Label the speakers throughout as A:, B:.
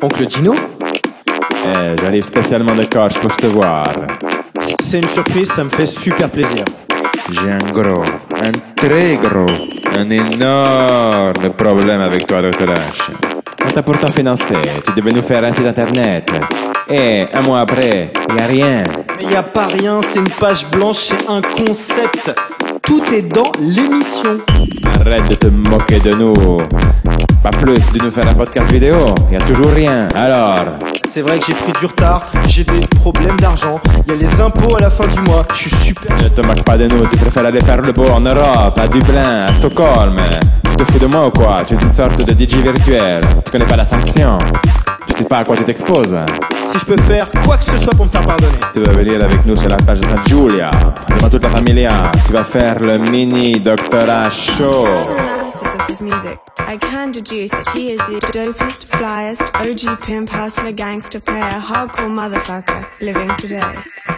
A: Oncle Dino
B: Eh, j'arrive spécialement de Corse pour te voir.
A: C'est une surprise, ça me fait super plaisir.
B: J'ai un gros, un très gros, un énorme problème avec toi, Dr. H. On t'a pourtant financé, tu devais nous faire un site internet. Et un mois après, y a rien.
A: Mais y a pas rien, c'est une page blanche, c'est un concept. Tout est dans l'émission.
B: Arrête de te moquer de nous. Pas plus de nous faire un podcast vidéo, y a toujours rien. Alors,
A: C'est vrai que j'ai pris du retard, j'ai des problèmes d'argent, il y a les impôts à la fin du mois, je suis super.
B: ne te moque pas de nous, tu préfères aller faire le beau en Europe, à Dublin, à Stockholm. Tu te fous de moi ou quoi? Tu es une sorte de DJ virtuel. Tu connais pas la sanction. Tu sais pas à quoi tu t'exposes.
A: Si je peux faire quoi que ce soit pour me faire pardonner.
B: Tu vas venir avec nous sur la page de Saint Julia, devant toute la familia. Tu vas faire le mini Dr. H show.
C: of his music, I can deduce that he is the dopest, flyest, OG pimp, hustler, gangster player, hardcore motherfucker living today.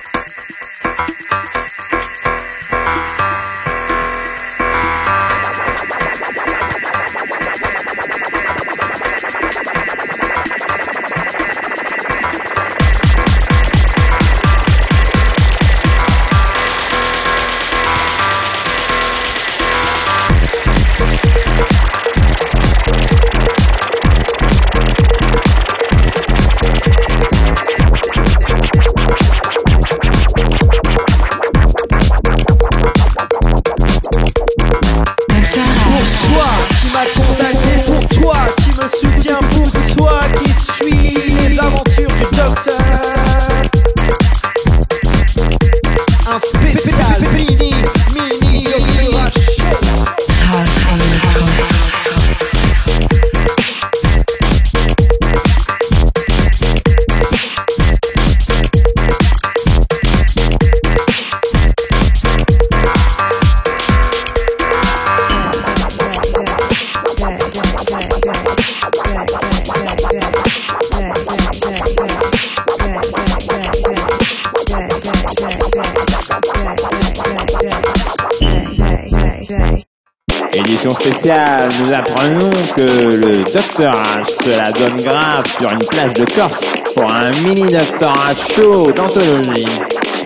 B: Nous apprenons que le Dr. H se la donne grave sur une plage de Corse pour un mini Dr. H show d'anthologie.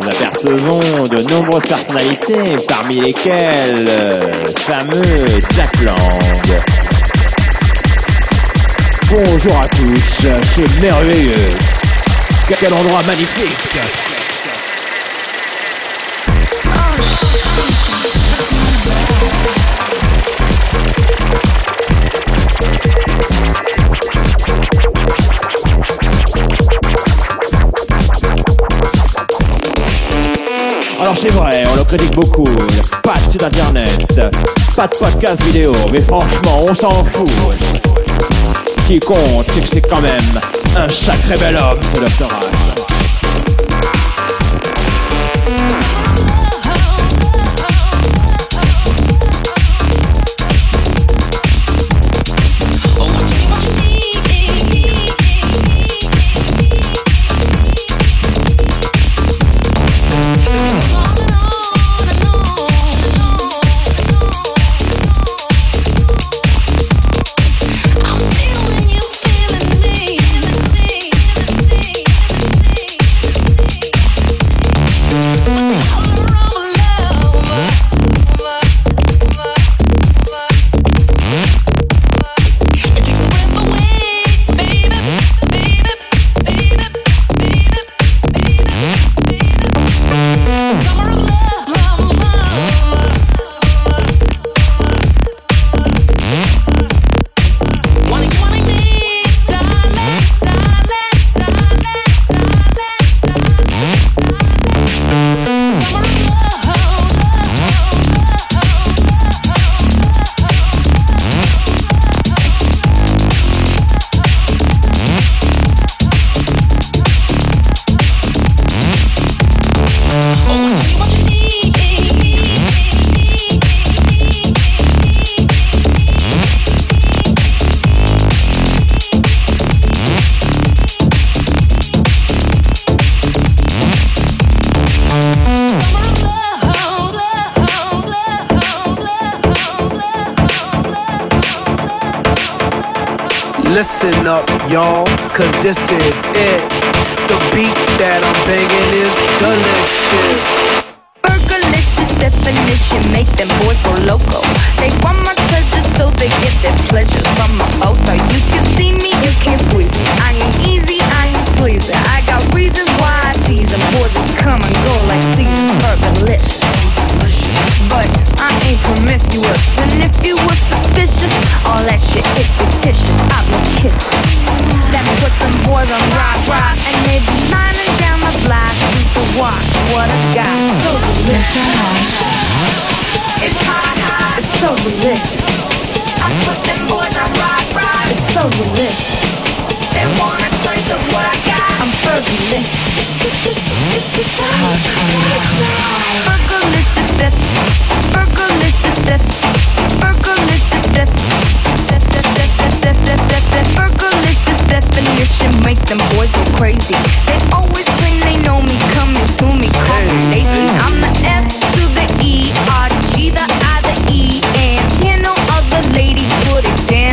B: Nous apercevons de nombreuses personnalités, parmi lesquelles euh, fameux Jack Lang. Bonjour à tous, c'est merveilleux. Quel endroit magnifique C'est vrai, on le critique beaucoup. Pas de site internet, pas de podcast vidéo, mais franchement, on s'en fout. Qui compte, c'est que c'est quand même un sacré bel homme, ce Dr.
D: Listen up, y'all, cause this is it. The beat that I'm banging is delicious.
E: Burgerlicious definition, make them boys go loco. They want my treasure so they get their pleasures from my photo. You can see me, you can't squeeze me. I ain't easy, I ain't sleazy. I got reasons why I tease them. Boys just come and go like seasons. Burgerlicious. But I ain't promiscuous what I got. So delicious. It's hot, hot. It's so delicious. I put them boys on rock, rock. It's so delicious. They wanna taste of what I got. I'm fergalicious Fergalicious that Fergalicious that Fergalicious that Fergalicious definition make them boys go crazy. They always they know me, coming to me, call me Stacy I'm the F to the E, R, G, the I, the E And can no other lady put it down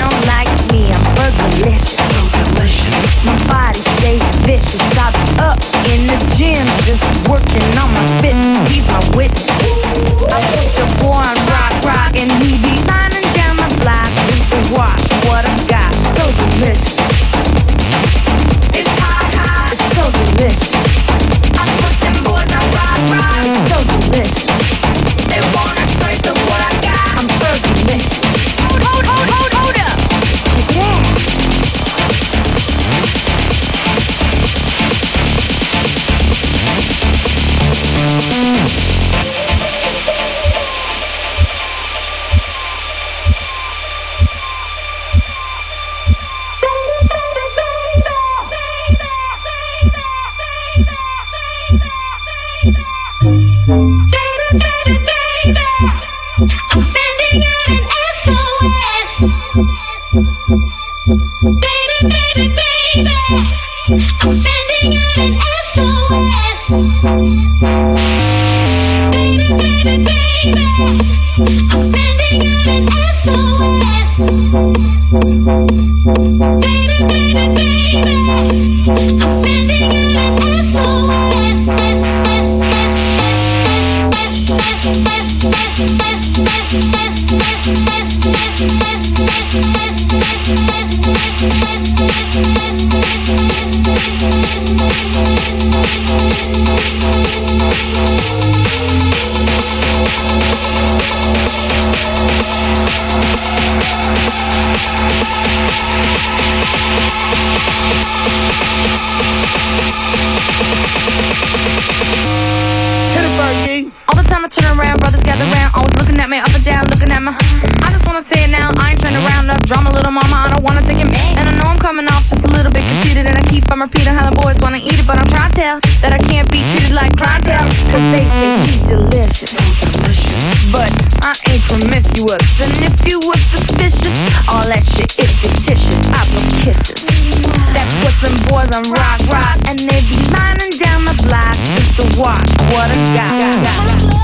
E: boys on rock, rock, and they be lining down the block just to watch what I got.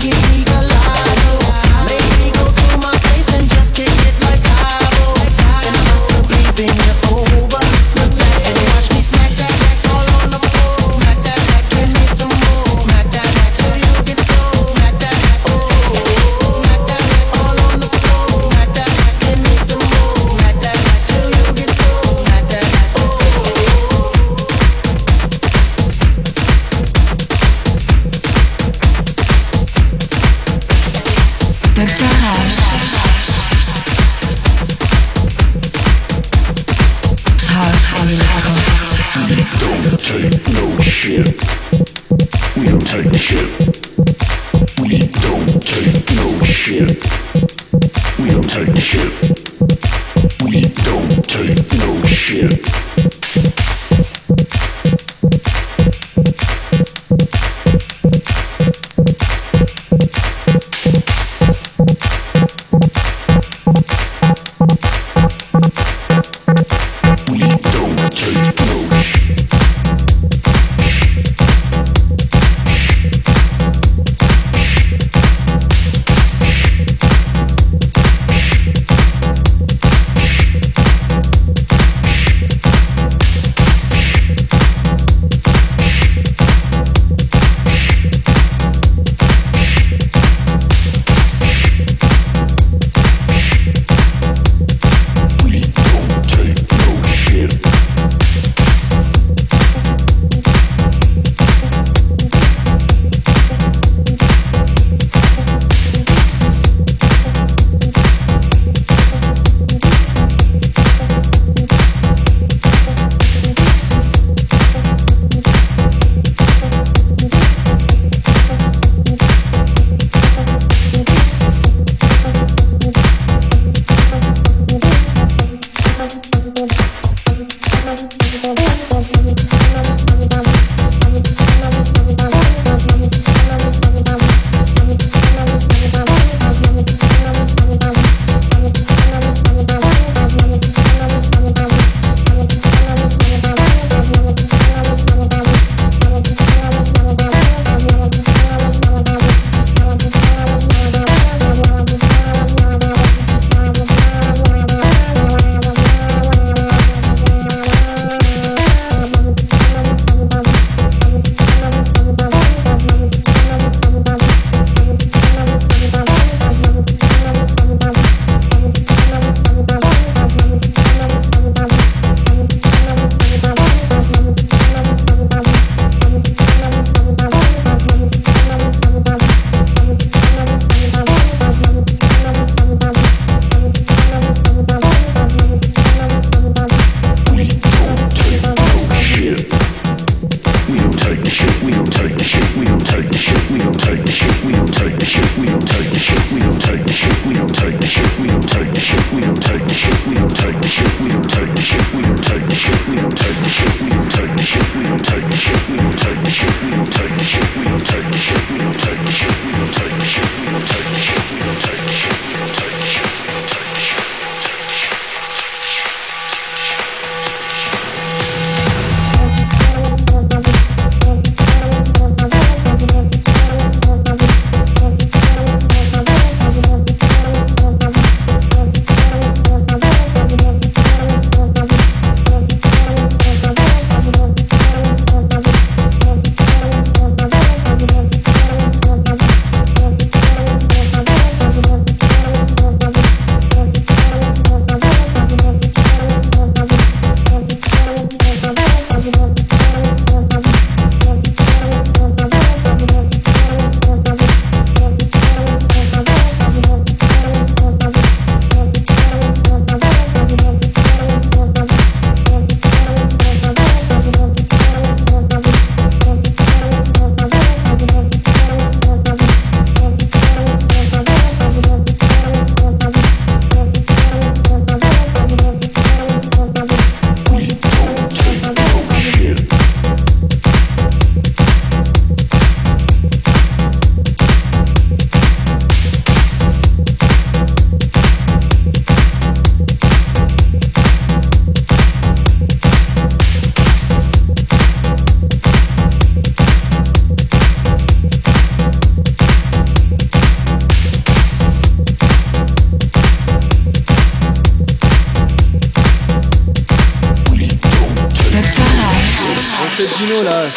F: get
G: love. shoot.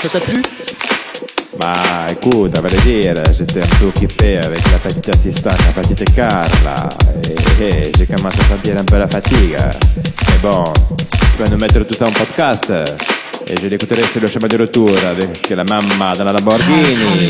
G: Ça t'a plu?
B: Bah écoute, à vrai dire, j'étais un peu occupé avec la petite assistante, la petite Carla. Et, et j'ai commencé à sentir un peu la fatigue. Mais bon, je vais nous mettre tout ça en podcast. Et je l'écouterai sur le chemin de retour avec la mamma de la Lamborghini.